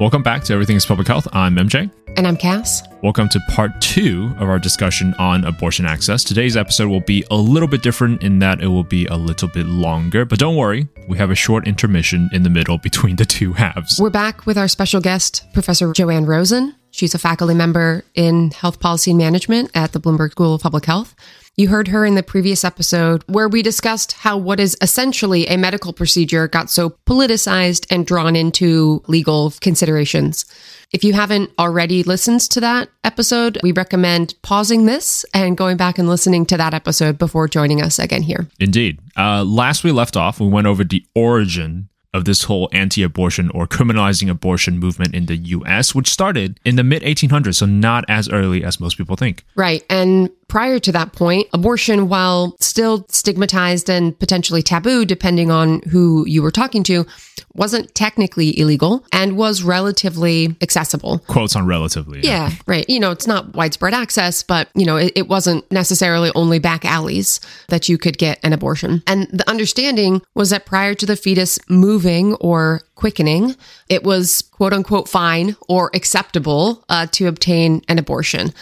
Welcome back to Everything is Public Health. I'm MJ. And I'm Cass. Welcome to part two of our discussion on abortion access. Today's episode will be a little bit different in that it will be a little bit longer, but don't worry, we have a short intermission in the middle between the two halves. We're back with our special guest, Professor Joanne Rosen. She's a faculty member in health policy and management at the Bloomberg School of Public Health. You heard her in the previous episode where we discussed how what is essentially a medical procedure got so politicized and drawn into legal considerations. If you haven't already listened to that episode, we recommend pausing this and going back and listening to that episode before joining us again here. Indeed. Uh, last we left off, we went over the origin of this whole anti abortion or criminalizing abortion movement in the US, which started in the mid 1800s, so not as early as most people think. Right. And prior to that point, abortion, while still stigmatized and potentially taboo, depending on who you were talking to, wasn't technically illegal and was relatively accessible. Quotes on relatively. Yeah. yeah right. You know, it's not widespread access, but, you know, it, it wasn't necessarily only back alleys that you could get an abortion. And the understanding was that prior to the fetus moving or quickening, it was quote unquote fine or acceptable uh, to obtain an abortion.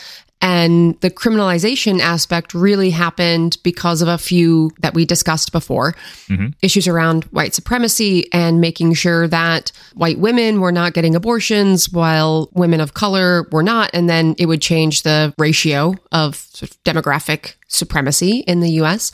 And the criminalization aspect really happened because of a few that we discussed before mm-hmm. issues around white supremacy and making sure that white women were not getting abortions while women of color were not. And then it would change the ratio of, sort of demographic supremacy in the US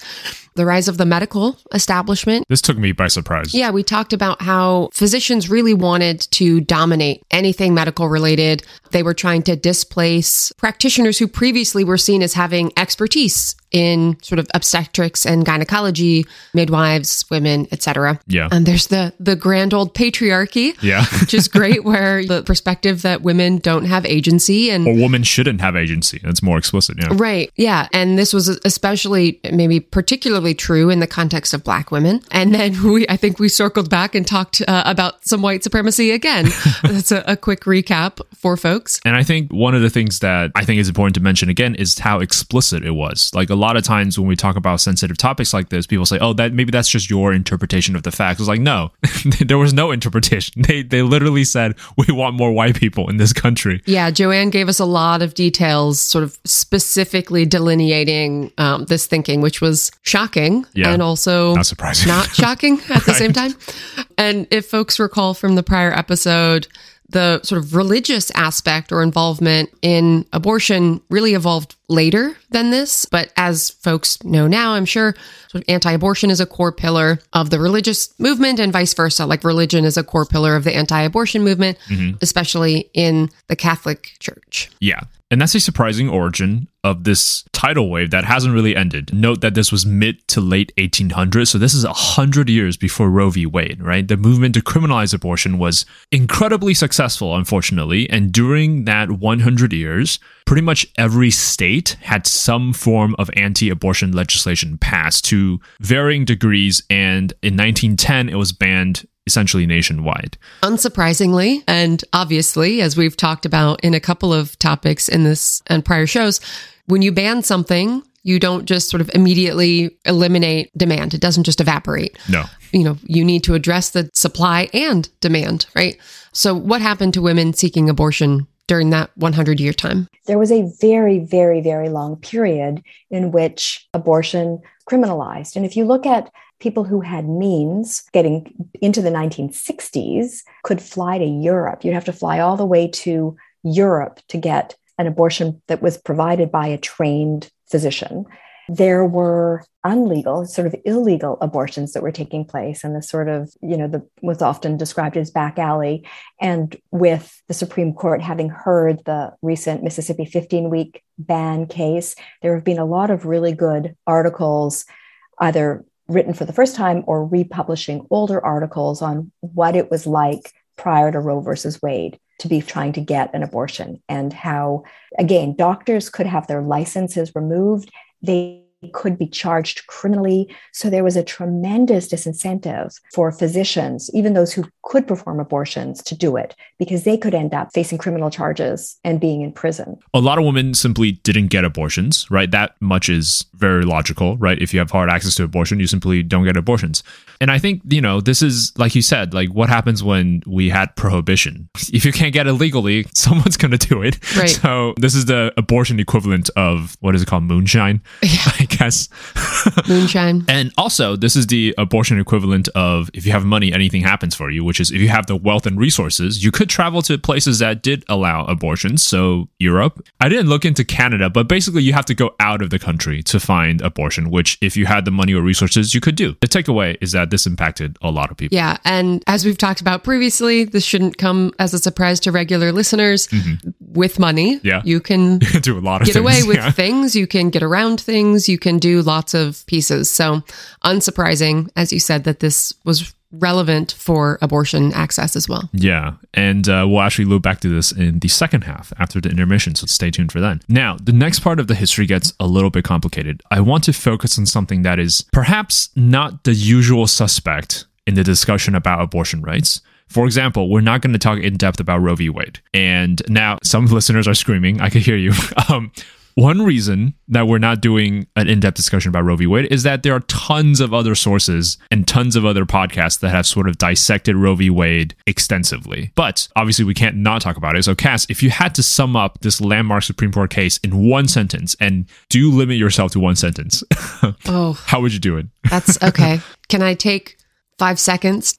the rise of the medical establishment. This took me by surprise. Yeah, we talked about how physicians really wanted to dominate anything medical related. They were trying to displace practitioners who previously were seen as having expertise in sort of obstetrics and gynecology, midwives, women, etc. Yeah. And there's the the grand old patriarchy. Yeah. which is great where the perspective that women don't have agency and or women shouldn't have agency. That's more explicit, yeah. Right. Yeah. And this was especially maybe particularly particularly true in the context of black women. And then we, I think we circled back and talked uh, about some white supremacy again. That's a, a quick recap for folks. And I think one of the things that I think is important to mention again is how explicit it was. Like a lot of times when we talk about sensitive topics like this, people say, "Oh, that maybe that's just your interpretation of the facts." It's like, no, there was no interpretation. They they literally said we want more white people in this country. Yeah, Joanne gave us a lot of details, sort of specifically delineating um, this thinking, which was shocking yeah, and also not surprising, not shocking at the same time. And if folks recall from the prior episode, the sort of religious aspect or involvement in abortion really evolved later than this. But as folks know now, I'm sure sort of anti-abortion is a core pillar of the religious movement and vice versa. Like religion is a core pillar of the anti-abortion movement, mm-hmm. especially in the Catholic Church. Yeah. And that's a surprising origin of this tidal wave that hasn't really ended. Note that this was mid to late 1800s, so this is 100 years before Roe v. Wade, right? The movement to criminalize abortion was incredibly successful, unfortunately, and during that 100 years, pretty much every state had some form of anti abortion legislation passed to varying degrees, and in 1910, it was banned essentially nationwide. Unsurprisingly, and obviously, as we've talked about in a couple of topics in this and prior shows, when you ban something, you don't just sort of immediately eliminate demand. It doesn't just evaporate. No. You know, you need to address the supply and demand, right? So, what happened to women seeking abortion during that 100 year time? There was a very, very, very long period in which abortion criminalized. And if you look at people who had means getting into the 1960s could fly to Europe. You'd have to fly all the way to Europe to get an abortion that was provided by a trained physician. There were unlegal, sort of illegal abortions that were taking place, and the sort of, you know, the was often described as back alley. And with the Supreme Court having heard the recent Mississippi 15 week ban case, there have been a lot of really good articles, either written for the first time or republishing older articles on what it was like prior to Roe versus Wade to be trying to get an abortion and how, again, doctors could have their licenses removed. They could be charged criminally. So there was a tremendous disincentive for physicians, even those who could perform abortions, to do it because they could end up facing criminal charges and being in prison. A lot of women simply didn't get abortions, right? That much is very logical, right? If you have hard access to abortion, you simply don't get abortions. And I think, you know, this is, like you said, like what happens when we had prohibition? If you can't get it legally, someone's going to do it. Right. So this is the abortion equivalent of what is it called? Moonshine, I guess. Moonshine. And also, this is the abortion equivalent of if you have money, anything happens for you, which is if you have the wealth and resources, you could travel to places that did allow abortions. So, Europe. I didn't look into Canada, but basically, you have to go out of the country to find abortion, which if you had the money or resources, you could do. The takeaway is that this impacted a lot of people. Yeah. And as we've talked about previously, this shouldn't come as a surprise to regular listeners. Mm-hmm. With money, Yeah. you can You can do a lot of get things. away with yeah. things, you can get around things, you can do lots of pieces. So, unsurprising, as you said, that this was relevant for abortion access as well. Yeah, and uh, we'll actually loop back to this in the second half after the intermission, so stay tuned for then. Now, the next part of the history gets a little bit complicated. I want to focus on something that is perhaps not the usual suspect in the discussion about abortion rights. For example, we're not going to talk in depth about Roe v. Wade. And now some listeners are screaming. I can hear you. Um, one reason that we're not doing an in depth discussion about Roe v. Wade is that there are tons of other sources and tons of other podcasts that have sort of dissected Roe v. Wade extensively. But obviously, we can't not talk about it. So, Cass, if you had to sum up this landmark Supreme Court case in one sentence, and do limit yourself to one sentence, Oh, how would you do it? that's okay. Can I take five seconds?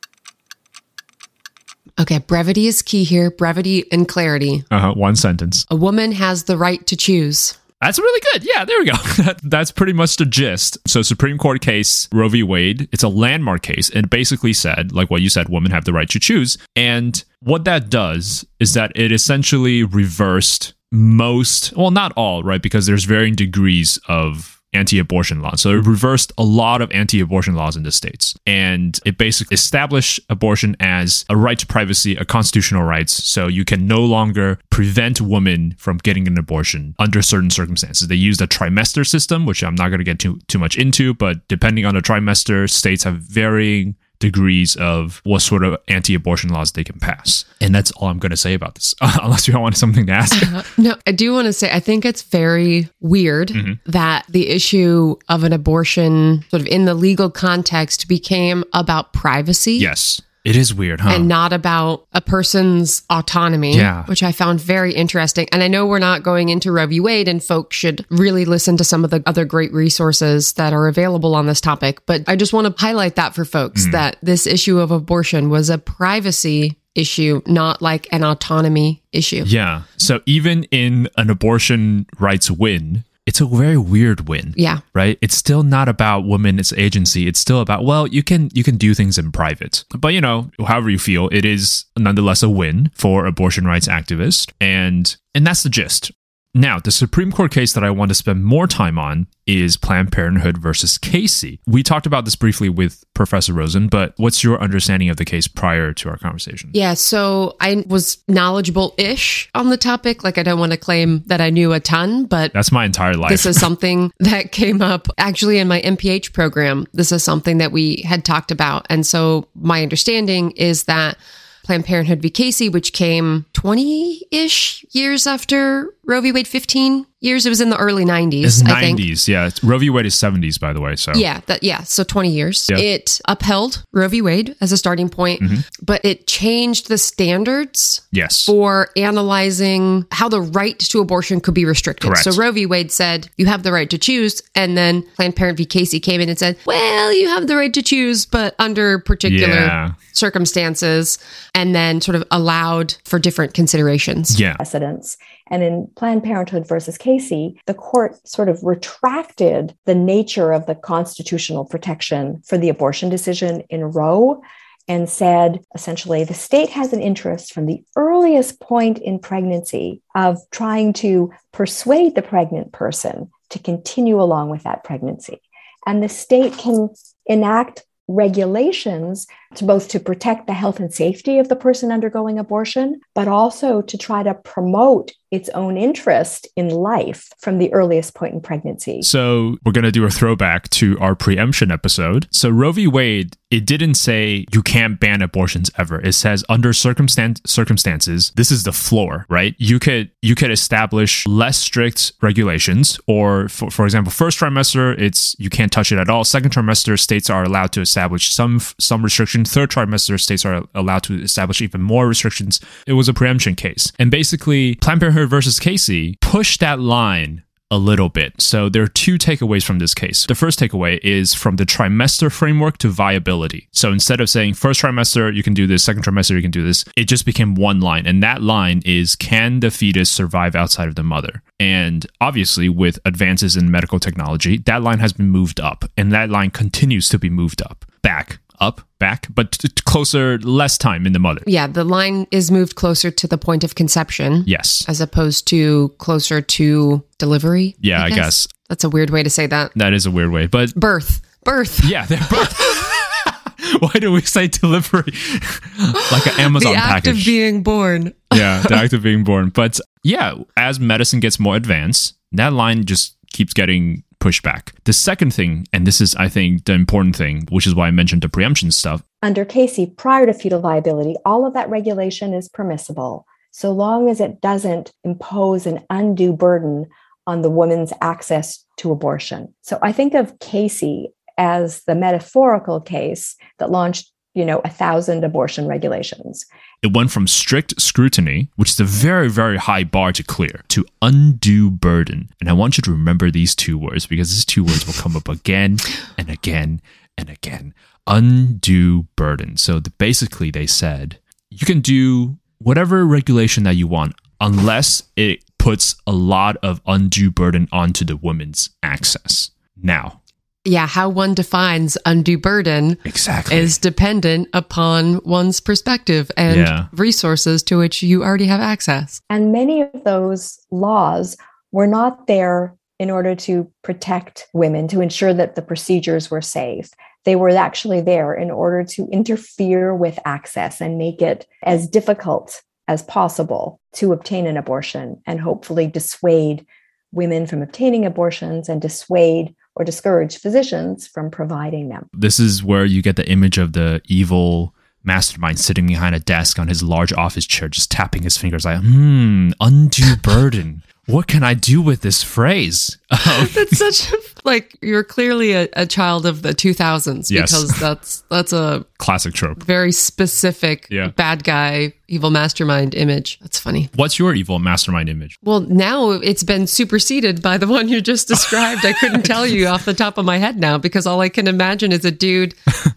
Okay, brevity is key here. Brevity and clarity. Uh huh. One sentence. A woman has the right to choose. That's really good. Yeah, there we go. That, that's pretty much the gist. So, Supreme Court case Roe v. Wade, it's a landmark case. And it basically said, like what you said, women have the right to choose. And what that does is that it essentially reversed most, well, not all, right? Because there's varying degrees of anti abortion laws. So it reversed a lot of anti abortion laws in the States. And it basically established abortion as a right to privacy, a constitutional right. So you can no longer prevent women from getting an abortion under certain circumstances. They used a trimester system, which I'm not going to get too, too much into, but depending on the trimester, states have varying degrees of what sort of anti-abortion laws they can pass. And that's all I'm going to say about this, unless you want something to ask. Uh-huh. No, I do want to say I think it's very weird mm-hmm. that the issue of an abortion, sort of in the legal context, became about privacy. yes, it is weird, huh? And not about a person's autonomy, Yeah. which I found very interesting. And I know we're not going into Roe v. Wade, and folks should really listen to some of the other great resources that are available on this topic. But I just want to highlight that for folks hmm. that this issue of abortion was a privacy issue, not like an autonomy issue. yeah. So even in an abortion rights win, it's a very weird win. Yeah. right it's still not about women's agency it's still about well you can you can do things in private but you know however you feel it is nonetheless a win for abortion rights activists and and that's the gist now the supreme court case that i want to spend more time on is planned parenthood versus casey we talked about this briefly with professor rosen but what's your understanding of the case prior to our conversation Yeah, so I was knowledgeable ish on the topic. Like, I don't want to claim that I knew a ton, but that's my entire life this is something that came up actually in my MPH program. This is something that we had talked about. And so, my understanding is that Planned Parenthood v. Casey, which came 20 ish years after Roe v. Wade, 15 years, it was in the early 90s, it's 90s yeah roe v wade is 70s by the way so Yeah, that yeah, so 20 years. Yeah. It upheld Roe v. Wade as a starting point, Mm-hmm. but it changed the standards yes for analyzing how the right to abortion could be restricted. Correct. So Roe v. Wade said you have the right to choose, and then Planned Parenthood v. Casey came in and said, well, you have the right to choose, but under particular Yeah. circumstances, and then sort of allowed for different considerations. yeah precedents. And in Planned Parenthood versus Casey, the court sort of retracted the nature of the constitutional protection for the abortion decision in Roe and said essentially the state has an interest from the earliest point in pregnancy of trying to persuade the pregnant person to continue along with that pregnancy. And the state can enact regulations to both to protect the health and safety of the person undergoing abortion, but also to try to promote its own interest in life from the earliest point in pregnancy. So, we're going to do a throwback to our preemption episode. So, Roe v. Wade, it didn't say you can't ban abortions ever. It says under circumstance circumstances, this is the floor, right? You could you could establish less strict regulations or for, for example, first trimester, it's you can't touch it at all. Second trimester, states are allowed to establish some some restrictions. Third trimester, states are allowed to establish even more restrictions. It was a preemption case. And basically, Planned Parenthood versus Casey pushed that line a little bit. So there are two takeaways from this case. The first takeaway is from the trimester framework to viability. So instead of saying first trimester, you can do this, second trimester, you can do this, it just became one line. And that line is can the fetus survive outside of the mother? And obviously, with advances in medical technology, that line has been moved up and that line continues to be moved up. Back, up, back, but t- closer, less time in the mother. Yeah, the line is moved closer to the point of conception. Yes. As opposed to closer to delivery. Yeah, I guess. I guess. That's a weird way to say that. That is a weird way, but birth. Birth. Yeah, they're birth. Why do we say delivery? like an Amazon the act package. of being born. yeah, the act of being born. But yeah, as medicine gets more advanced, that line just keeps getting pushback. The second thing, and this is, I think, the important thing, which is why I mentioned the preemption stuff. Under Casey, prior to fetal viability, all of that regulation is permissible so long as it doesn't impose an undue burden on the woman's access to abortion. So I think of Casey as the metaphorical case that launched you know, a thousand abortion regulations. It went from strict scrutiny, which is a very, very high bar to clear, to undue burden. And I want you to remember these two words because these two words will come up again and again and again. Undue burden. So the, basically, they said you can do whatever regulation that you want unless it puts a lot of undue burden onto the woman's access. Now, yeah, how one defines undue burden exactly is dependent upon one's perspective and yeah. resources to which you already have access. And many of those laws were not there in order to protect women, to ensure that the procedures were safe. They were actually there in order to interfere with access and make it as difficult as possible to obtain an abortion and hopefully dissuade women from obtaining abortions and dissuade or discourage physicians from providing them. This is where you get the image of the evil mastermind sitting behind a desk on his large office chair, just tapping his fingers like, hmm, undue burden. What can I do with this phrase? that's such a, like you're clearly a, a child of the 2000s yes. because that's that's a classic trope. Very specific yeah. bad guy evil mastermind image. That's funny. What's your evil mastermind image? Well, now it's been superseded by the one you just described. I couldn't tell you off the top of my head now because all I can imagine is a dude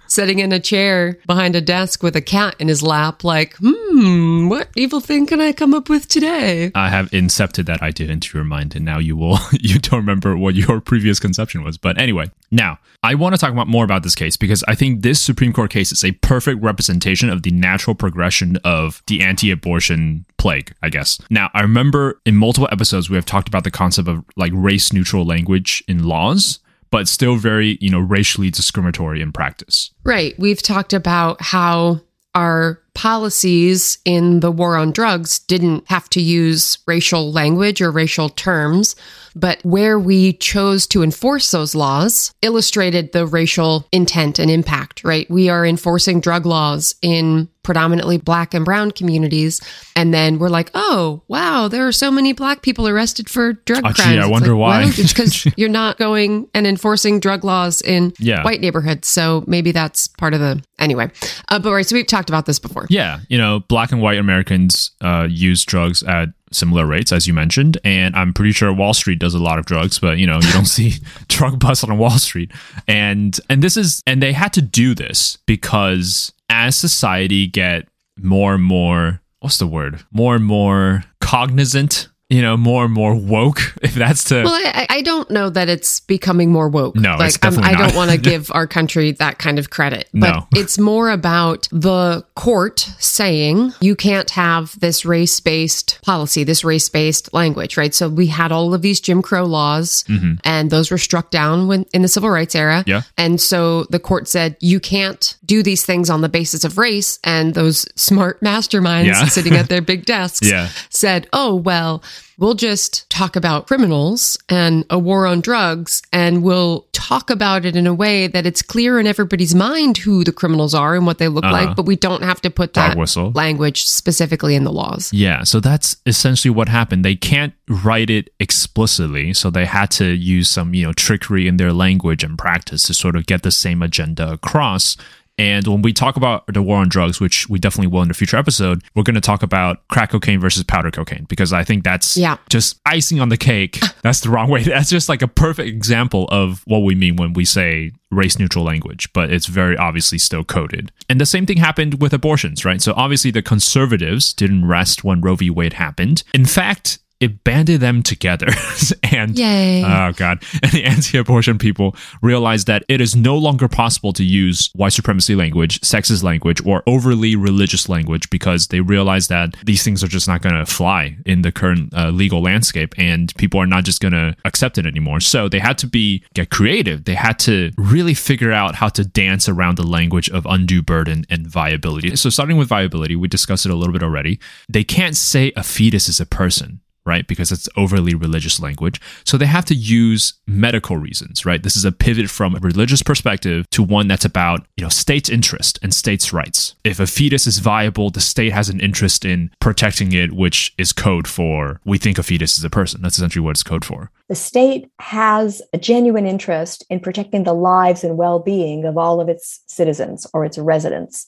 sitting in a chair behind a desk with a cat in his lap, like, hmm, what evil thing can I come up with today? I have incepted that idea into your mind, and now you will you don't remember what your previous conception was. But anyway, now I want to talk about more about this case because I think this Supreme Court case is a perfect representation of the natural progression of the anti abortion plague, I guess. Now, I remember in multiple episodes, we have talked about the concept of like race neutral language in laws but still very, you know, racially discriminatory in practice. Right. We've talked about how our policies in the war on drugs didn't have to use racial language or racial terms, but where we chose to enforce those laws illustrated the racial intent and impact, right? We are enforcing drug laws in predominantly black and brown communities. And then we're like, oh, wow, there are so many black people arrested for drug oh, crimes. Gee, I wonder like, why. Well, it's because you're not going and enforcing drug laws in yeah. white neighborhoods. So maybe that's part of the. Anyway. Uh, but right. So we've talked about this before. Yeah. You know, black and white Americans uh, use drugs at similar rates, as you mentioned. And I'm pretty sure Wall Street does a lot of drugs, but you know, you don't see drug busts on Wall Street. And and this is and they had to do this because as society get more and more what's the word more and more cognizant you know, more and more woke. If that's to Well, I, I don't know that it's becoming more woke. No, like definitely I don't want to give our country that kind of credit, but No. it's more about the court saying you can't have this race-based policy, this race-based language, right? So we had all of these Jim Crow laws, and those were struck down when in the civil rights era. Mm-hmm. Yeah. and so the court said you can't do these things on the basis of race, and those smart masterminds Yeah. sitting at their big desks Yeah. said, oh, well, we'll just talk about criminals and a war on drugs, and we'll talk about it in a way that it's clear in everybody's mind who the criminals are and what they look like, uh-huh. but we don't have to put Dog that whistle. language specifically in the laws. Yeah, so that's essentially what happened. They can't write it explicitly, so they had to use some, you know, trickery in their language and practice to sort of get the same agenda across. And when we talk about the war on drugs, which we definitely will in a future episode, we're going to talk about crack cocaine versus powder cocaine because I think that's Yeah. just icing on the cake. That's the wrong way. That's just like a perfect example of what we mean when we say race neutral language, but it's very obviously still coded. And the same thing happened with abortions, right? So obviously the conservatives didn't rest when Roe v. Wade happened. In fact, it banded them together. and Yay. oh god, and the anti-abortion people realized that it is no longer possible to use white supremacy language, sexist language, or overly religious language because they realized that these things are just not going to fly in the current uh, legal landscape, and people are not just going to accept it anymore. So they had to be get creative. They had to really figure out how to dance around the language of undue burden and viability. So starting with viability, we discussed it a little bit already. They can't say a fetus is a person right? Because it's overly religious language. So they have to use medical reasons, right? This is a pivot from a religious perspective to one that's about, you know, state's interest and states' rights. If a fetus is viable, the state has an interest in protecting it, which is code for we think a fetus is a person. That's essentially what it's code for. The state has a genuine interest in protecting the lives and well being of all of its citizens or its residents.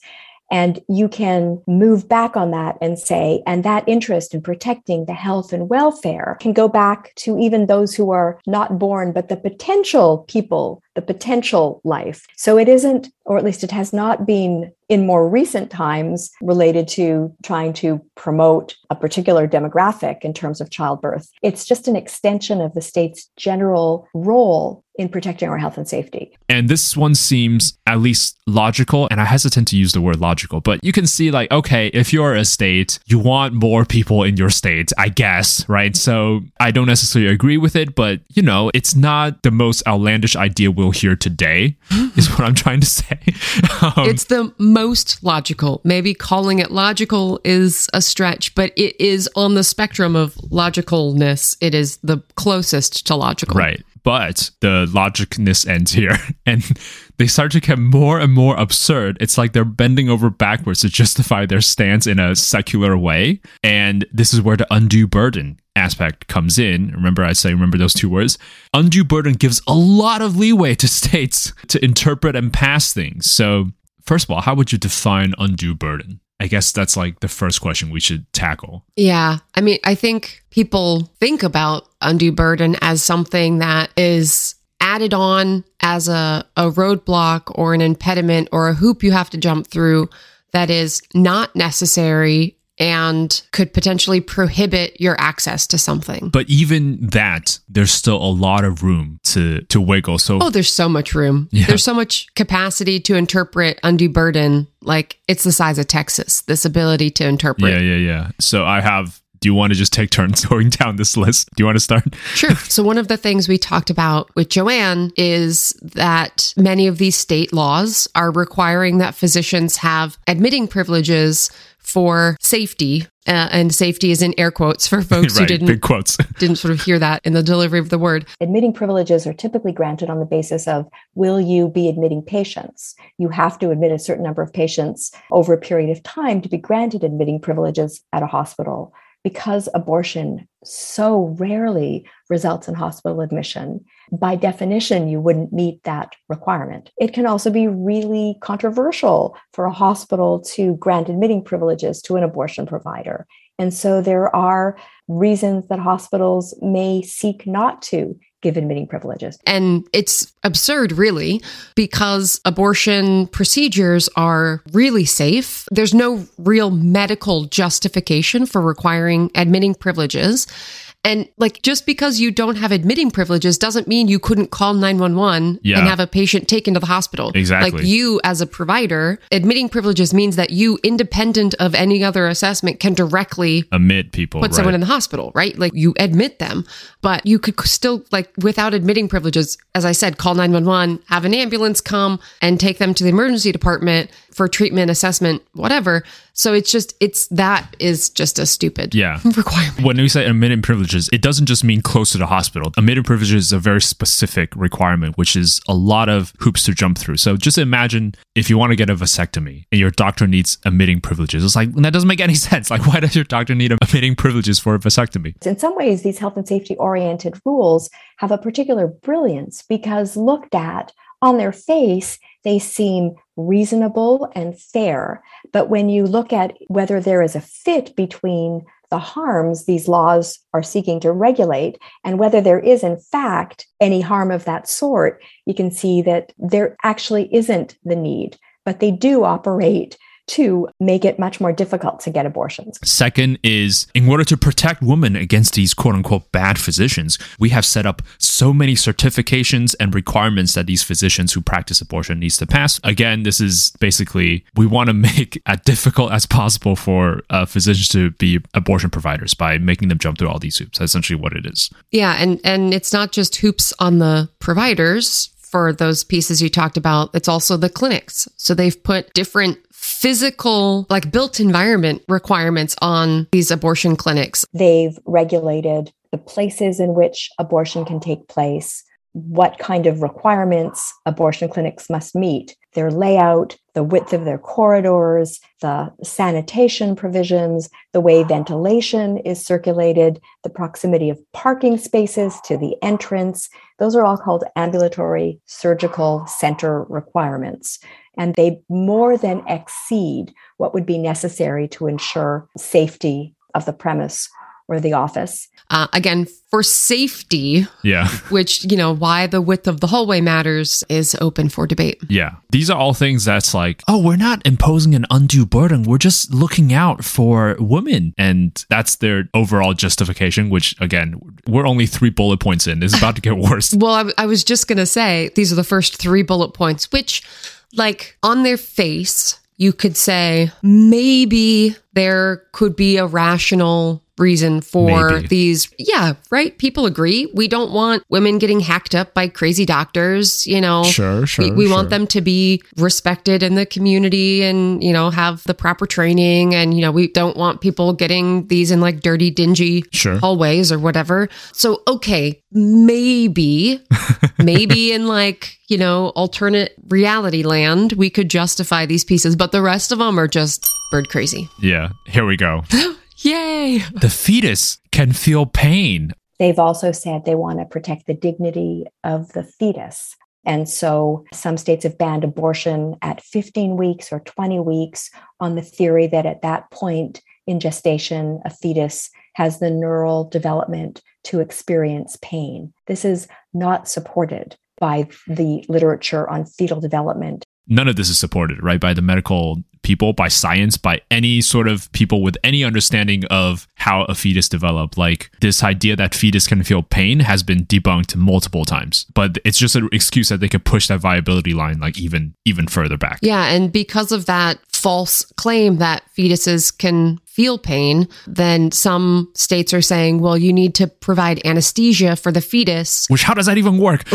And you can move back on that and say, and that interest in protecting the health and welfare can go back to even those who are not born, but the potential people, the potential life. So it isn't, or at least it has not been in more recent times related to trying to promote a particular demographic in terms of childbirth. It's just an extension of the state's general role in protecting our health and safety. And this one seems at least logical, and I hesitate to use the word logical, but you can see, like, okay, if you're a state, you want more people in your state, I guess, right? So I don't necessarily agree with it, but you know, it's not the most outlandish idea we'll hear today, is what I'm trying to say. Um, it's the most logical. Maybe calling it logical is a stretch, but it is on the spectrum of logicalness. It is the closest to logical. Right. But the logicness ends here. And they start to get more and more absurd. It's like they're bending over backwards to justify their stance in a secular way. And this is where the undue burden aspect comes in. Remember, I say, remember those two words? Undue burden gives a lot of leeway to states to interpret and pass things. So, first of all, how would you define undue burden? I guess that's like the first question we should tackle. Yeah. I mean, I think people think about undue burden as something that is added on as a, a roadblock or an impediment or a hoop you have to jump through that is not necessary and could potentially prohibit your access to something. But even that, there's still a lot of room to to wiggle. So Oh, there's so much room. Yeah. There's so much capacity to interpret undue burden. Like it's the size of Texas, this ability to interpret. Yeah, yeah, yeah. So I have. Do you want to just take turns going down this list? Do you want to start? Sure. So, one of the things we talked about with Joanne is that many of these state laws are requiring that physicians have admitting privileges for safety. Uh, and safety is in air quotes for folks who didn't big quotes. didn't sort of hear that in the delivery of the word. Admitting privileges are typically granted on the basis of will you be admitting patients? You have to admit a certain number of patients over a period of time to be granted admitting privileges at a hospital. Because abortion so rarely results in hospital admission, by definition, you wouldn't meet that requirement. It can also be really controversial for a hospital to grant admitting privileges to an abortion provider. And so there are reasons that hospitals may seek not to give admitting privileges. And it's absurd, really, because abortion procedures are really safe. There's no real medical justification for requiring admitting privileges. And like just because you don't have admitting privileges doesn't mean you couldn't call 911 Yeah. and have a patient taken to the hospital. Exactly. Like you as a provider, admitting privileges means that you independent of any other assessment can directly Admit people. put right? someone in the hospital, right? Like you admit them, but you could still like without admitting privileges, as I said, call 911, have an ambulance come and take them to the emergency department for treatment, assessment, whatever. So it's just it's that is just a stupid Yeah. requirement. When we say admitted privileges, it doesn't just mean close to the hospital. Admitted privileges is a very specific requirement, which is a lot of hoops to jump through. So just imagine if you want to get a vasectomy and your doctor needs admitting privileges. It's like, that doesn't make any sense. Like, why does your doctor need admitting privileges for a vasectomy? In some ways, these health and safety oriented rules have a particular brilliance because looked at on their face, they seem reasonable and fair. But when you look at whether there is a fit between the harms these laws are seeking to regulate and whether there is, in fact, any harm of that sort, you can see that there actually isn't the need. But they do operate to make it much more difficult to get abortions. Second is in order to protect women against these quote unquote bad physicians, we have set up so many certifications and requirements that these physicians who practice abortion needs to pass. Again, this is basically we want to make as difficult as possible for uh, physicians to be abortion providers by making them jump through all these hoops. That's essentially what it is. Yeah, and and it's not just hoops on the providers for those pieces you talked about. It's also the clinics. So they've put different physical like built environment requirements on these abortion clinics. They've regulated the places in which abortion can take place, what kind of requirements abortion clinics must meet, their layout, the width of their corridors, the sanitation provisions, the way ventilation is circulated, the proximity of parking spaces to the entrance. Those are all called ambulatory surgical center requirements. And they more than exceed what would be necessary to ensure safety of the premise or the office. Uh, again, for safety, Yeah. which you know why the width of the hallway matters is open for debate. Yeah. These are all things that's like, oh, we're not imposing an undue burden. We're just looking out for women. And that's their overall justification, which again, we're only three bullet points in. It's about to get worse. Well, I, I was just going to say these are the first three bullet points, which, like, on their face, you could say maybe there could be a rational reason for Maybe. these. Yeah, right. People agree. We don't want women getting hacked up by crazy doctors. You know, Sure, sure, We, we sure. want them to be respected in the community and, you know, have the proper training. And, you know, we don't want people getting these in like dirty, dingy Sure. hallways or whatever. So, okay, maybe, maybe in like, you know, alternate reality land, we could justify these pieces, but the rest of them are just bird crazy. Yeah. Here we go. Yay. The fetus can feel pain. They've also said they want to protect the dignity of the fetus. And so some states have banned abortion at 15 weeks or 20 weeks on the theory that at that point in gestation, a fetus has the neural development to experience pain. This is not supported by the literature on fetal development None of this is supported, right, by the medical people, by science, by any sort of people with any understanding of how a fetus developed. Like this idea that fetus can feel pain has been debunked multiple times, but it's just an excuse that they could push that viability line like even even further back. Yeah. And because of that false claim that fetuses can feel pain, then some states are saying, well, you need to provide anesthesia for the fetus. Which how does that even work?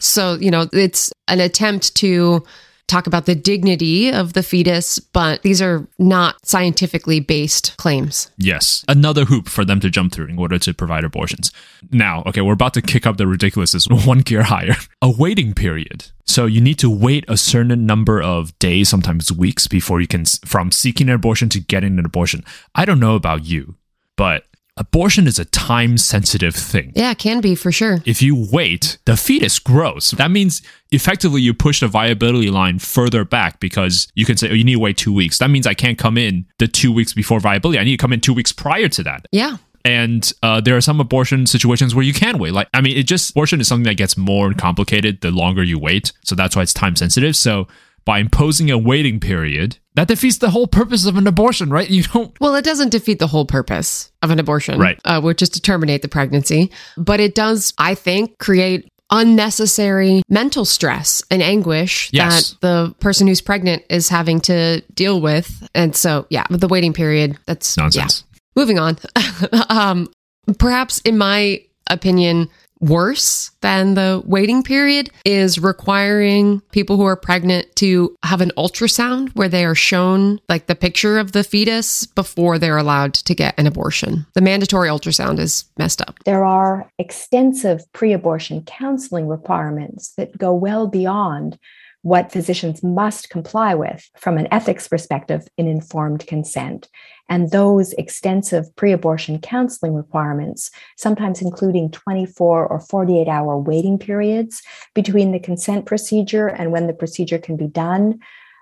So, you know, it's an attempt to talk about the dignity of the fetus, but these are not scientifically based claims. Yes. Another hoop for them to jump through in order to provide abortions. Now, okay, we're about to kick up the ridiculousness one gear higher. A waiting period. So you need to wait a certain number of days, sometimes weeks, before you can, from seeking an abortion to getting an abortion. I don't know about you, but abortion is a time sensitive thing. Yeah, it can be for sure. If you wait, the fetus grows. That means effectively you push the viability line further back because you can say, oh, you need to wait two weeks. That means I can't come in the two weeks before viability. I need to come in two weeks prior to that. Yeah. And uh, there are some abortion situations where you can wait. Like, I mean, it just, abortion is something that gets more complicated the longer you wait. So that's why it's time sensitive. So by imposing a waiting period, That defeats the whole purpose of an abortion, right? You don't. Well, it doesn't defeat the whole purpose of an abortion, Right. Uh, which is to terminate the pregnancy. But it does, I think, create unnecessary mental stress and anguish Yes. that the person who's pregnant is having to deal with. And so, yeah, with the waiting period, that's Nonsense. Yeah. Moving on. um, perhaps, in my opinion, worse than the waiting period is requiring people who are pregnant to have an ultrasound where they are shown like the picture of the fetus before they're allowed to get an abortion. The mandatory ultrasound is messed up. There are extensive pre abortion counseling requirements that go well beyond what physicians must comply with from an ethics perspective in informed consent. And those extensive pre abortion counseling requirements, sometimes including 24 or 48 hour waiting periods between the consent procedure and when the procedure can be done,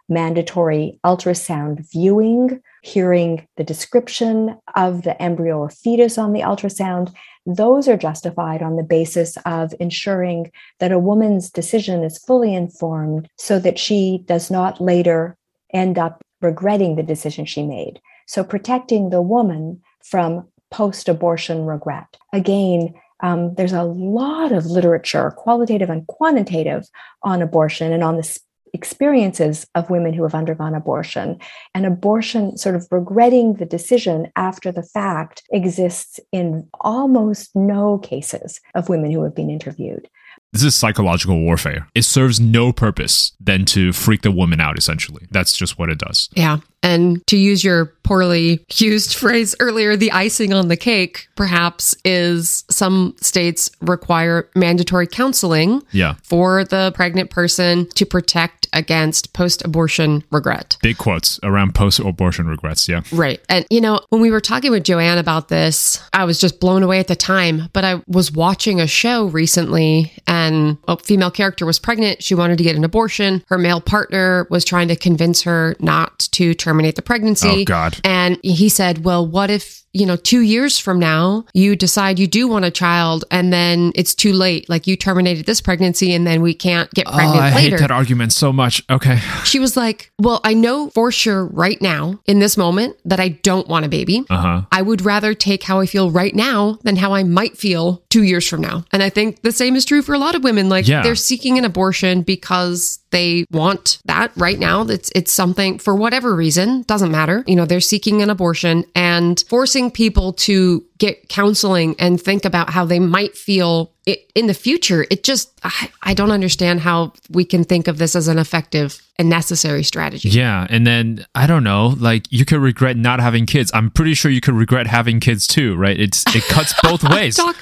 mandatory ultrasound viewing, hearing the description of the embryo or fetus on the ultrasound, those are justified on the basis of ensuring that a woman's decision is fully informed so that she does not later end up regretting the decision she made. So, protecting the woman from post abortion regret. Again, um, there's a lot of literature, qualitative and quantitative, on abortion and on the experiences of women who have undergone abortion. And abortion, sort of regretting the decision after the fact, exists in almost no cases of women who have been interviewed. This is psychological warfare. It serves no purpose than to freak the woman out, essentially. That's just what it does. Yeah. And to use your poorly used phrase earlier, the icing on the cake perhaps is some states require mandatory counseling Yeah. for the pregnant person to protect against post abortion regret. Big quotes around post abortion regrets. Yeah. Right. And, you know, when we were talking with Joanne about this, I was just blown away at the time. But I was watching a show recently and a female character was pregnant. She wanted to get an abortion. Her male partner was trying to convince her not to terminate the pregnancy. Oh, God. And he said, Well, what if, you know, two years from now, you decide you do want a child and then it's too late? Like you terminated this pregnancy and then we can't get pregnant oh, I later. hate that argument so much. Okay. She was like, Well, I know for sure right now, in this moment, that I don't want a baby. Uh huh. I would rather take how I feel right now than how I might feel two years from now. And I think the same is true for a lot of women. Like Yeah. they're seeking an abortion because they want that right now. It's it's something for whatever reason, doesn't matter. You know, they're seeking an abortion and forcing people to get counseling and think about how they might feel it, in the future. It just I, I don't understand how we can think of this as an effective and necessary strategy. Yeah. And then I don't know, like you could regret not having kids. I'm pretty sure you could regret having kids too, right? It's it cuts both ways. talk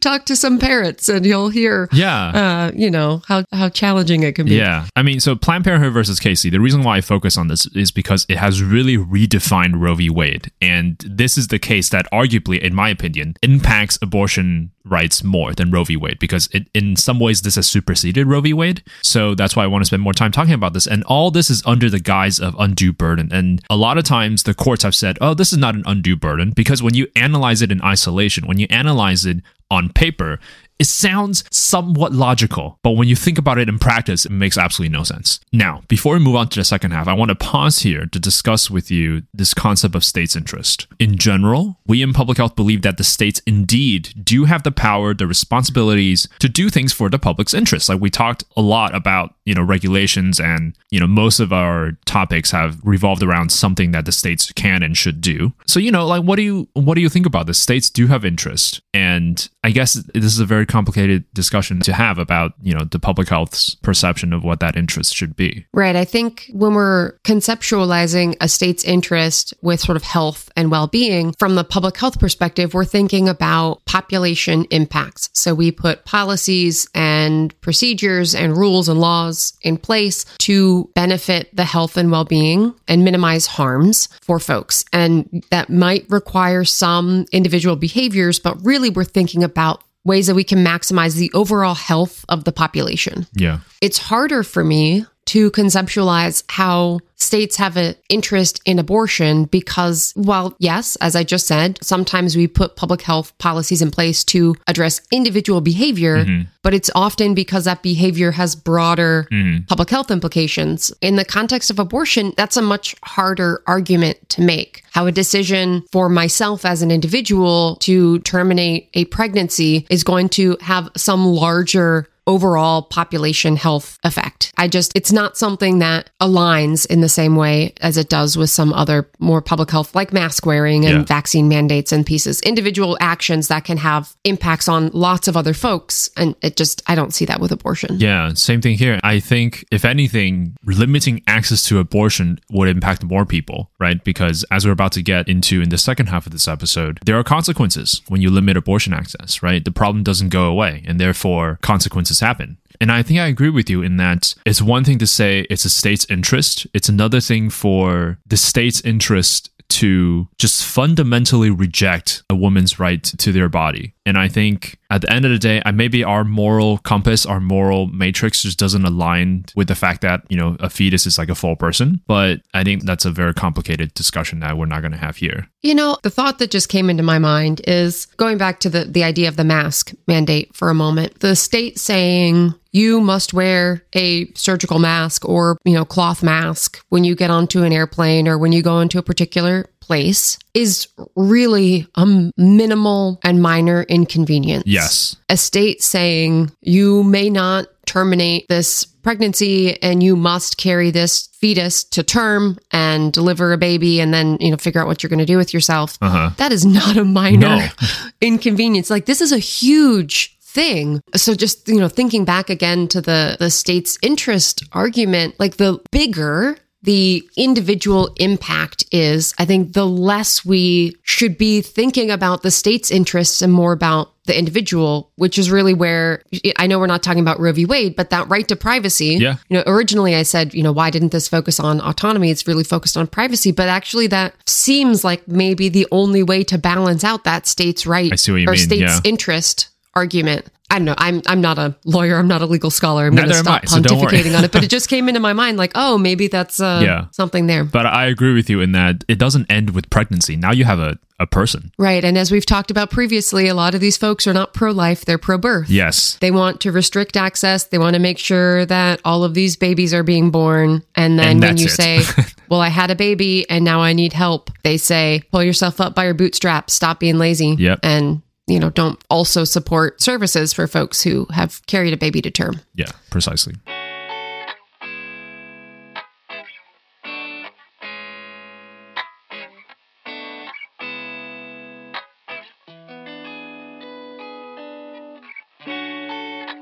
talk to some parents and you'll hear Yeah. uh, you know how how challenging it can be. Yeah. I mean, so Planned Parenthood versus Casey, the reason why I focus on this is because it has really redefined Roe v. Wade. And this is the case that arguably, in my opinion, impacts abortion rights more than Roe v. Wade because it, in some ways this has superseded Roe v. Wade. So that's why I want to spend more time talking about this. And all this is under the guise of undue burden. And a lot of times the courts have said, oh, this is not an undue burden because when you analyze it in isolation, when you analyze it on paper, it sounds somewhat logical, but when you think about it in practice, it makes absolutely no sense. Now, before we move on to the second half, I want to pause here to discuss with you this concept of state's interest. In general, we in public health believe that the states indeed do have the power, the responsibilities to do things for the public's interest. Like we talked a lot about, you know, regulations and, you know, most of our topics have revolved around something that the states can and should do. So, you know, like what do you what do you think about this? States do have interest. And I guess this is a very complicated discussion to have about, you know, the public health's perception of what that interest should be. Right. I think when we're conceptualizing a state's interest with sort of health and well being from the public health perspective, we're thinking about population impacts. So we put policies and procedures and rules and laws in place to benefit the health and well being and minimize harms for folks. And that might require some individual behaviors, but really we're thinking about ways that we can maximize the overall health of the population Yeah. it's harder for me to conceptualize how states have an interest in abortion because, well, yes, as I just said, sometimes we put public health policies in place to address individual behavior, mm-hmm. but it's often because that behavior has broader mm-hmm. public health implications. In the context of abortion, that's a much harder argument to make. How a decision for myself as an individual to terminate a pregnancy is going to have some larger overall population health effect. I just, it's not something that aligns in the same way as it does with some other more public health, like mask wearing and Yeah. vaccine mandates and pieces, individual actions that can have impacts on lots of other folks. And it just, I don't see that with abortion. Yeah, same thing here. I think, if anything, limiting access to abortion would impact more people, right? Because as we're about to get into in the second half of this episode, there are consequences when you limit abortion access, right? The problem doesn't go away, and therefore consequences happen. And I think I agree with you in that it's one thing to say it's a state's interest, it's another thing for the state's interest to just fundamentally reject a woman's right to their body. And I think at the end of the day, maybe our moral compass, our moral matrix just doesn't align with the fact that, you know, a fetus is like a full person. But I think that's a very complicated discussion that we're not going to have here. You know, the thought that just came into my mind is going back to the, the idea of the mask mandate for a moment. The state saying you must wear a surgical mask or, you know, cloth mask when you get onto an airplane or when you go into a particular place is really a minimal and minor inconvenience. Yes. A state saying you may not terminate this pregnancy and you must carry this fetus to term and deliver a baby and then you know figure out what you're going to do with yourself Uh-huh. That is not a minor No. inconvenience like this is a huge thing so just you know thinking back again to the the state's interest argument like the bigger the individual impact is, I think the less we should be thinking about the state's interests and more about the individual, which is really where I know we're not talking about Roe v. Wade, but that right to privacy. Yeah. You know, originally I said, you know, why didn't this focus on autonomy? It's really focused on privacy, but actually that seems like maybe the only way to balance out that state's right I see what you or mean, state's yeah. interest argument. I don't know. I'm I'm not a lawyer. I'm not a legal scholar. I'm going to stop I, so pontificating on it. But it just came into my mind, like, oh, maybe that's uh, Yeah. something there. But I agree with you in that it doesn't end with pregnancy. Now you have a, a person. Right. And as we've talked about previously, a lot of these folks are not pro life, they're pro birth. Yes. They want to restrict access. They want to make sure that all of these babies are being born. And then And when you it. say, well, I had a baby and now I need help, they say, pull yourself up by your bootstraps, stop being lazy. Yep. And, you know, don't also support services for folks who have carried a baby to term. Yeah, precisely.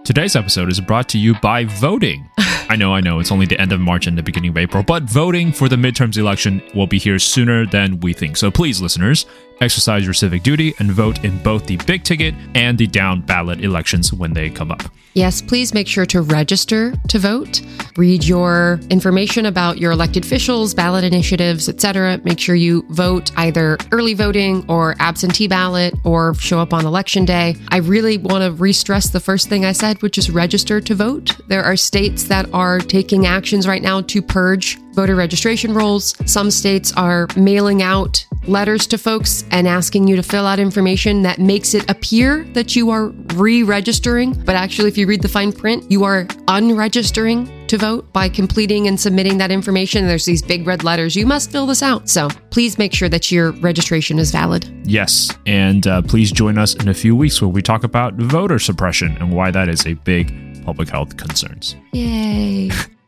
Today's episode is brought to you by voting. I know, I know, it's only the end of March and the beginning of April, but voting for the midterms election will be here sooner than we think. So please, listeners, exercise your civic duty and vote in both the big ticket and the down ballot elections when they come up. Yes, please make sure to register to vote. Read your information about your elected officials, ballot initiatives, etc. Make sure you vote either early voting or absentee ballot or show up on election day. I really want to re-stress the first thing I said, which is register to vote. There are states that are taking actions right now to purge voter registration rolls. Some states are mailing out letters to folks and asking you to fill out information that makes it appear that you are re registering. But actually, if you read the fine print, you are unregistering to vote by completing and submitting that information. There's these big red letters. You must fill this out. So please make sure that your registration is valid. Yes, and uh, please join us in a few weeks where we talk about voter suppression and why that is a big public health concerns. Yay.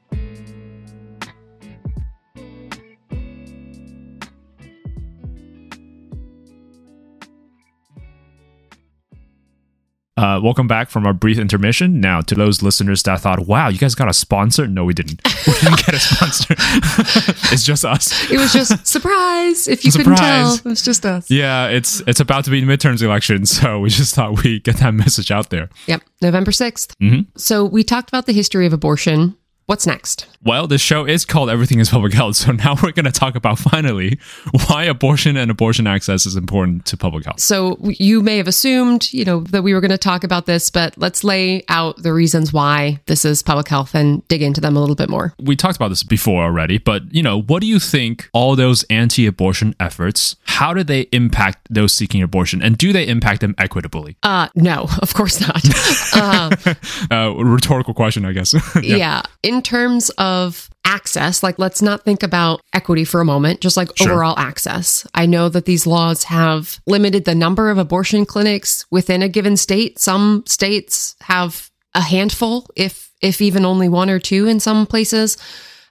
Uh, welcome back from our brief intermission. Now, to those listeners that thought, "Wow, you guys got a sponsor?" No, we didn't. We didn't get a sponsor. it's just us. It was just surprise. If you couldn't tell, Surprise. it was just us. Yeah, it's it's about to be the midterms election, so we just thought we get that message out there. Yep, November 6th. Mhm. So we talked about the history of abortion What's next? Well, the show is called Everything is Public Health. So now we're going to talk about finally why abortion and abortion access is important to public health. So you may have assumed, you know, that we were going to talk about this, but let's lay out the reasons why this is public health and dig into them a little bit more. We talked about this before already, but you know, what do you think all those anti-abortion efforts, how do they impact those seeking abortion and do they impact them equitably? Uh no, of course not. uh, uh, rhetorical question, I guess. yeah. yeah. In terms of access, like let's not think about equity for a moment, just like sure. overall access. I know that these laws have limited the number of abortion clinics within a given state. Some states have a handful, if if even only one or two in some places,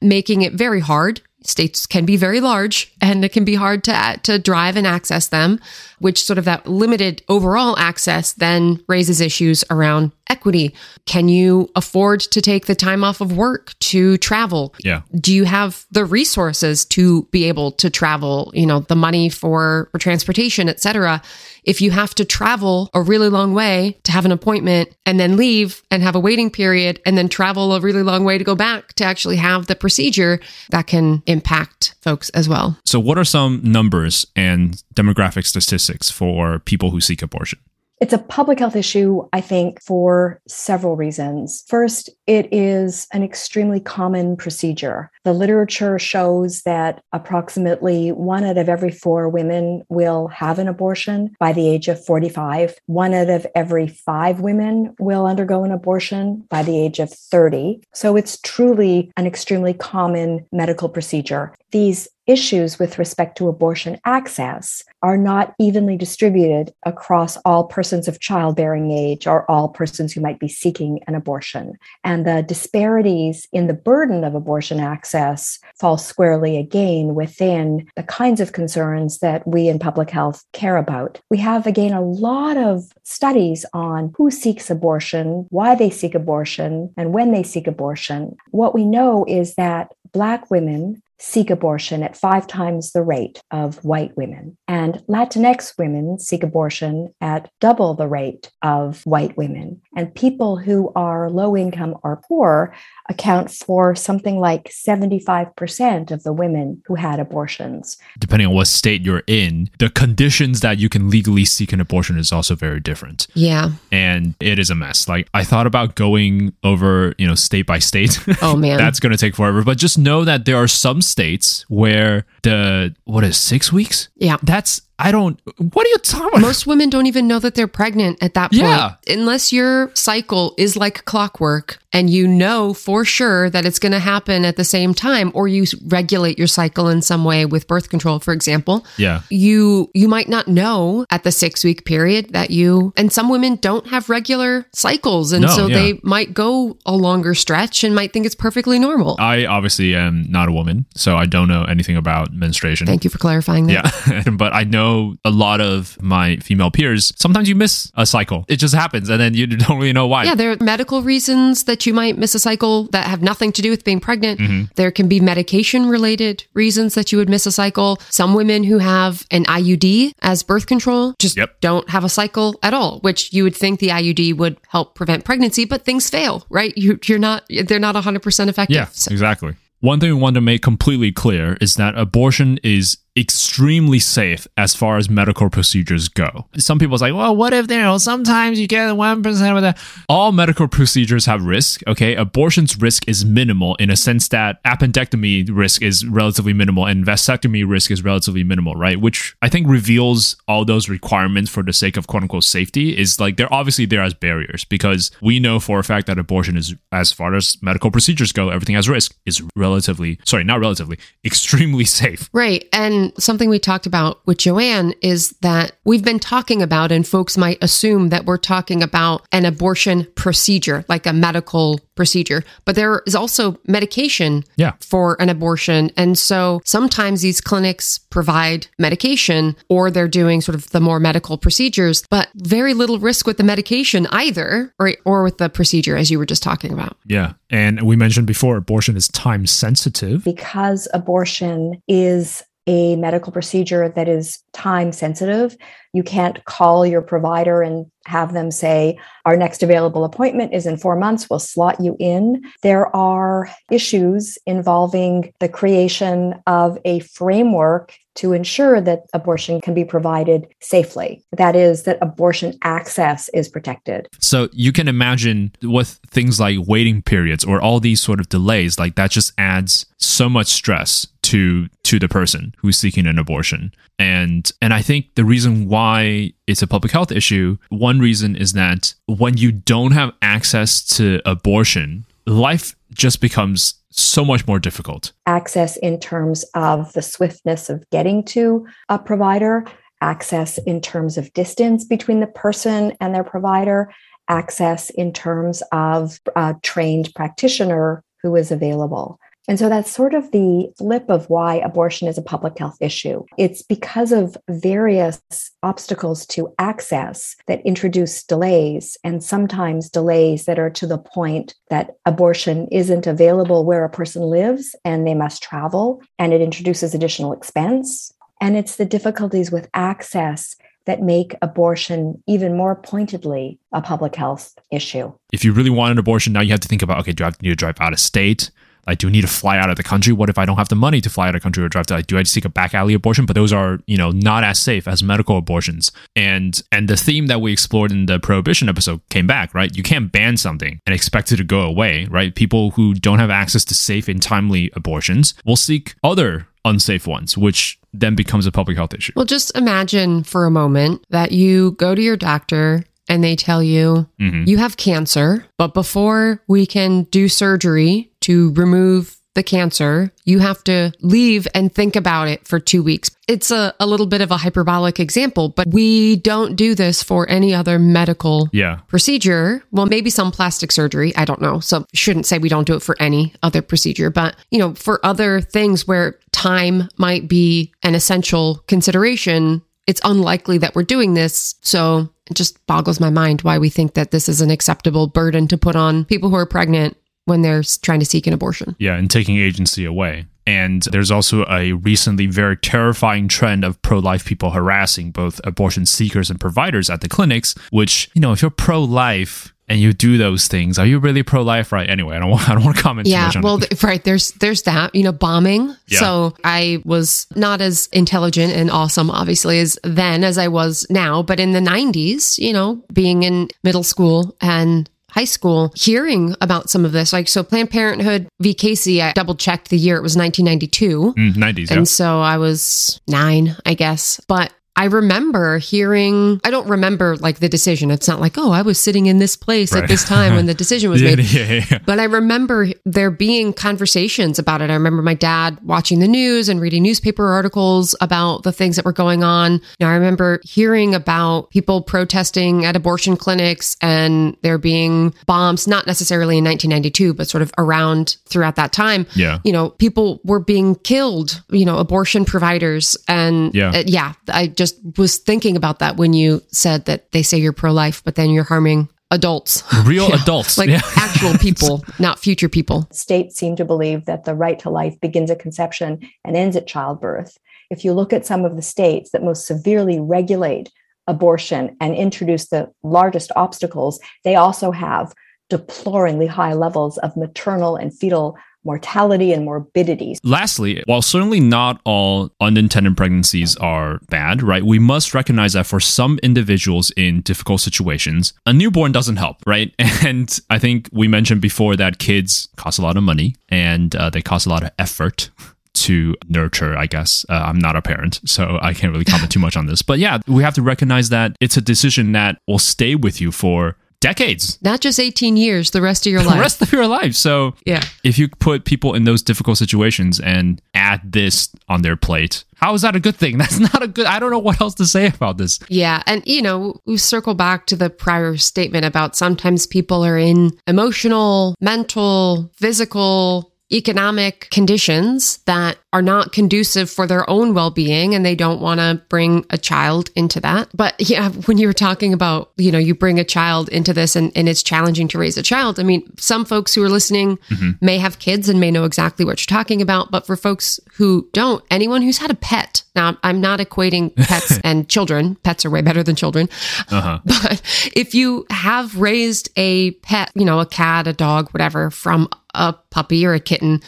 making it very hard states can be very large and it can be hard to to drive and access them which sort of that limited overall access then raises issues around equity can you afford to take the time off of work to travel yeah do you have the resources to be able to travel you know the money for for transportation etc if you have to travel a really long way to have an appointment and then leave and have a waiting period and then travel a really long way to go back to actually have the procedure, that can impact folks as well. So, what are some numbers and demographic statistics for people who seek abortion? It's a public health issue, I think, for several reasons. First, it is an extremely common procedure. The literature shows that approximately one out of every four women will have an abortion by the age of 45. One out of every five women will undergo an abortion by the age of 30. So it's truly an extremely common medical procedure. These issues with respect to abortion access are not evenly distributed across all persons of childbearing age or all persons who might be seeking an abortion. And the disparities in the burden of abortion access fall squarely again within the kinds of concerns that we in public health care about. We have, again, a lot of studies on who seeks abortion, why they seek abortion, and when they seek abortion. What we know is that Black women seek abortion at five times the rate of white women. And Latinx women seek abortion at double the rate of white women. And people who are low income or poor account for something like 75% of the women who had abortions. Depending on what state you're in, the conditions that you can legally seek an abortion is also very different. Yeah. And it is a mess. Like I thought about going over, you know, state by state. Oh man. That's going to take forever, but just know that there are some states where the what is 6 weeks? Yeah. That's I don't. What are you talking about? Most women don't even know that they're pregnant at that point. Yeah. Unless your cycle is like clockwork and you know for sure that it's going to happen at the same time, or you regulate your cycle in some way with birth control, for example. Yeah. You you might not know at the six week period that you and some women don't have regular cycles, and no, so yeah. they might go a longer stretch and might think it's perfectly normal. I obviously am not a woman, so I don't know anything about menstruation. Thank you for clarifying that. Yeah, but I know know a lot of my female peers, sometimes you miss a cycle. It just happens and then you don't really know why. Yeah, there are medical reasons that you might miss a cycle that have nothing to do with being pregnant. Mm-hmm. There can be medication related reasons that you would miss a cycle. Some women who have an IUD as birth control just yep. don't have a cycle at all, which you would think the IUD would help prevent pregnancy, but things fail, right? You, are not, they're not 100% effective. Yeah, so. exactly. One thing we want to make completely clear is that abortion is extremely safe as far as medical procedures go. Some people say, well, what if, you know, sometimes you get 1% of that. All medical procedures have risk, okay? Abortion's risk is minimal in a sense that appendectomy risk is relatively minimal and vasectomy risk is relatively minimal, right? Which I think reveals all those requirements for the sake of quote unquote safety is like they're obviously there as barriers because we know for a fact that abortion is, as far as medical procedures go, everything has risk, is relatively, sorry, not relatively, extremely safe. Right. And something we talked about with Joanne is that we've been talking about, and folks might assume that we're talking about an abortion procedure, like a medical procedure, but there is also medication yeah. for an abortion. And so sometimes these clinics provide medication or they're doing sort of the more medical procedures, but very little risk with the medication either, or, or with the procedure, as you were just talking about. Yeah. And we mentioned before, abortion is time sensitive. Because abortion is a medical procedure that is time sensitive You can't call your provider and have them say, Our next available appointment is in four months, we'll slot you in. There are issues involving the creation of a framework to ensure that abortion can be provided safely. That is, that abortion access is protected. So you can imagine with things like waiting periods or all these sort of delays, like that just adds so much stress to to the person who's seeking an abortion. And and I think the reason why it's a public health issue, one reason is that when you don't have access to abortion, life just becomes so much more difficult. Access in terms of the swiftness of getting to a provider, access in terms of distance between the person and their provider, access in terms of a trained practitioner who is available. And so that's sort of the flip of why abortion is a public health issue. It's because of various obstacles to access that introduce delays, and sometimes delays that are to the point that abortion isn't available where a person lives and they must travel, and it introduces additional expense. And it's the difficulties with access that make abortion even more pointedly a public health issue. If you really want an abortion, now you have to think about okay, do I need to drive out of state? Like, do need to fly out of the country? What if I don't have the money to fly out of the country or drive to? Like, do I seek a back alley abortion? But those are, you know, not as safe as medical abortions. And and the theme that we explored in the prohibition episode came back, right? You can't ban something and expect it to go away, right? People who don't have access to safe and timely abortions will seek other unsafe ones, which then becomes a public health issue. Well, just imagine for a moment that you go to your doctor and they tell you Mhm. you have cancer, but before we can do surgery to remove the cancer, you have to leave and think about it for two weeks. It's a, a little bit of a hyperbolic example, but we don't do this for any other medical Yeah. procedure. Well, maybe some plastic surgery. I don't know. So shouldn't say we don't do it for any other procedure, but you know, for other things where time might be an essential consideration, it's unlikely that we're doing this. So it just boggles my mind why we think that this is an acceptable burden to put on people who are pregnant when they're trying to seek an abortion. Yeah, and taking agency away. And there's also a recently very terrifying trend of pro life people harassing both abortion seekers and providers at the clinics, which, you know, if you're pro life and you do those things, are you really pro life? Right. Anyway, I don't want, I don't want to comment Yeah, well, th- right. There's there's that you know bombing. Yeah. So I was not as intelligent and awesome, obviously, as then as I was now. But in the '90s, you know, being in middle school and high school, hearing about some of this, like so, Planned Parenthood v. Casey. I double checked the year; it was 1992. Mm, 90s, yeah. And so I was nine, I guess. But I remember hearing, I don't remember like the decision. It's not like, oh, I was sitting in this place Right. at this time when the decision was yeah, made. yeah, yeah. But I remember there being conversations about it. I remember my dad watching the news and reading newspaper articles about the things that were going on. Now, I remember hearing about people protesting at abortion clinics and there being bombs, not necessarily in 1992, but sort of around throughout that time. Yeah. You know, people were being killed, you know, abortion providers. And Yeah. uh, yeah, I just was thinking about that when you said that they say you're pro life, but then you're harming adults. Real adults. like yeah. actual people, not future people. States seem to believe that the right to life begins at conception and ends at childbirth. If you look at some of the states that most severely regulate abortion and introduce the largest obstacles, they also have deploringly high levels of maternal and fetal mortality and morbidity. Lastly, while certainly not all unintended pregnancies are bad, right? We must recognize that for some individuals in difficult situations, a newborn doesn't help, right? And I think we mentioned before that kids cost a lot of money and uh, they cost a lot of effort to nurture, I guess. Uh, I'm not a parent, so I can't really comment too much on this. But yeah, we have to recognize that it's a decision that will stay with you for decades, Not just 18 years, the rest of your the life. The rest of your life. So yeah. if you put people in those difficult situations and add this on their plate, how is that a good thing? That's not a good. I don't know what else to say about this. Yeah. And, you know, we circle back to the prior statement about sometimes people are in emotional, mental, physical economic conditions that are not conducive for their own well-being and they don't want to bring a child into that. But yeah, when you were talking about, you know, you bring a child into this and, and it's challenging to raise a child. I mean, some folks who are listening mm-hmm. may have kids and may know exactly what you're talking about. But for folks who don't, anyone who's had a pet, now I'm not equating pets and children. Pets are way better than children. Uh-huh. But if you have raised a pet, you know, a cat, a dog, whatever, from a puppy or a kitten,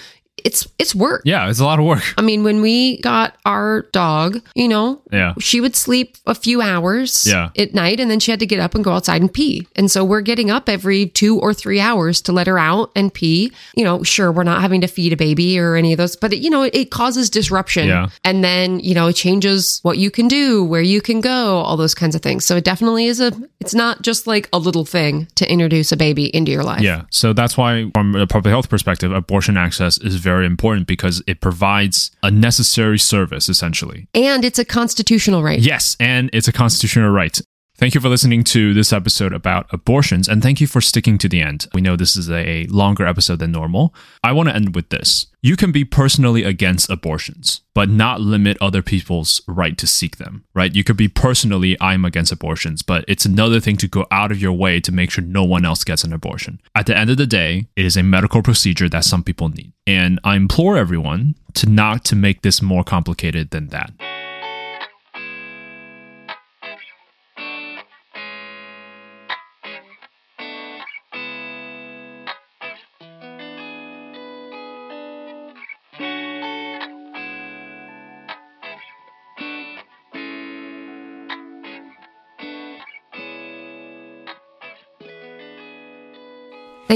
it's it's work. Yeah, it's a lot of work. I mean, when we got our dog, you know, yeah, she would sleep a few hours yeah. at night and then she had to get up and go outside and pee. And so we're getting up every 2 or 3 hours to let her out and pee. You know, sure we're not having to feed a baby or any of those, but it, you know, it, it causes disruption. Yeah. And then, you know, it changes what you can do, where you can go, all those kinds of things. So it definitely is a it's not just like a little thing to introduce a baby into your life. Yeah. So that's why from a public health perspective, abortion access is very important because it provides a necessary service, essentially. And it's a constitutional right. Yes, and it's a constitutional right. Thank you for listening to this episode about abortions, and thank you for sticking to the end. We know this is a longer episode than normal. I want to end with this. You can be personally against abortions, but not limit other people's right to seek them, right? You could be personally, I'm against abortions, but it's another thing to go out of your way to make sure no one else gets an abortion. At the end of the day, it is a medical procedure that some people need. And I implore everyone to not to make this more complicated than that.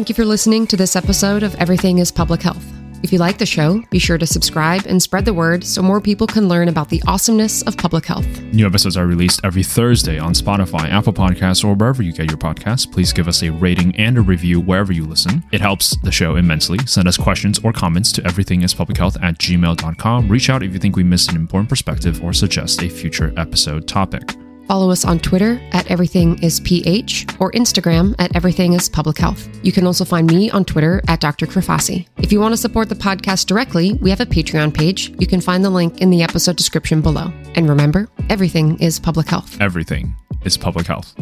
Thank you for listening to this episode of Everything is Public Health. If you like the show, be sure to subscribe and spread the word so more people can learn about the awesomeness of public health. New episodes are released every Thursday on Spotify, Apple Podcasts, or wherever you get your podcasts. Please give us a rating and a review wherever you listen. It helps the show immensely. Send us questions or comments to everythingispublichealth at gmail.com. Reach out if you think we missed an important perspective or suggest a future episode topic. Follow us on Twitter at Everything is PH or Instagram at Everything is Public Health. You can also find me on Twitter at Dr. Krafasi. If you want to support the podcast directly, we have a Patreon page. You can find the link in the episode description below. And remember, everything is public health. Everything is public health.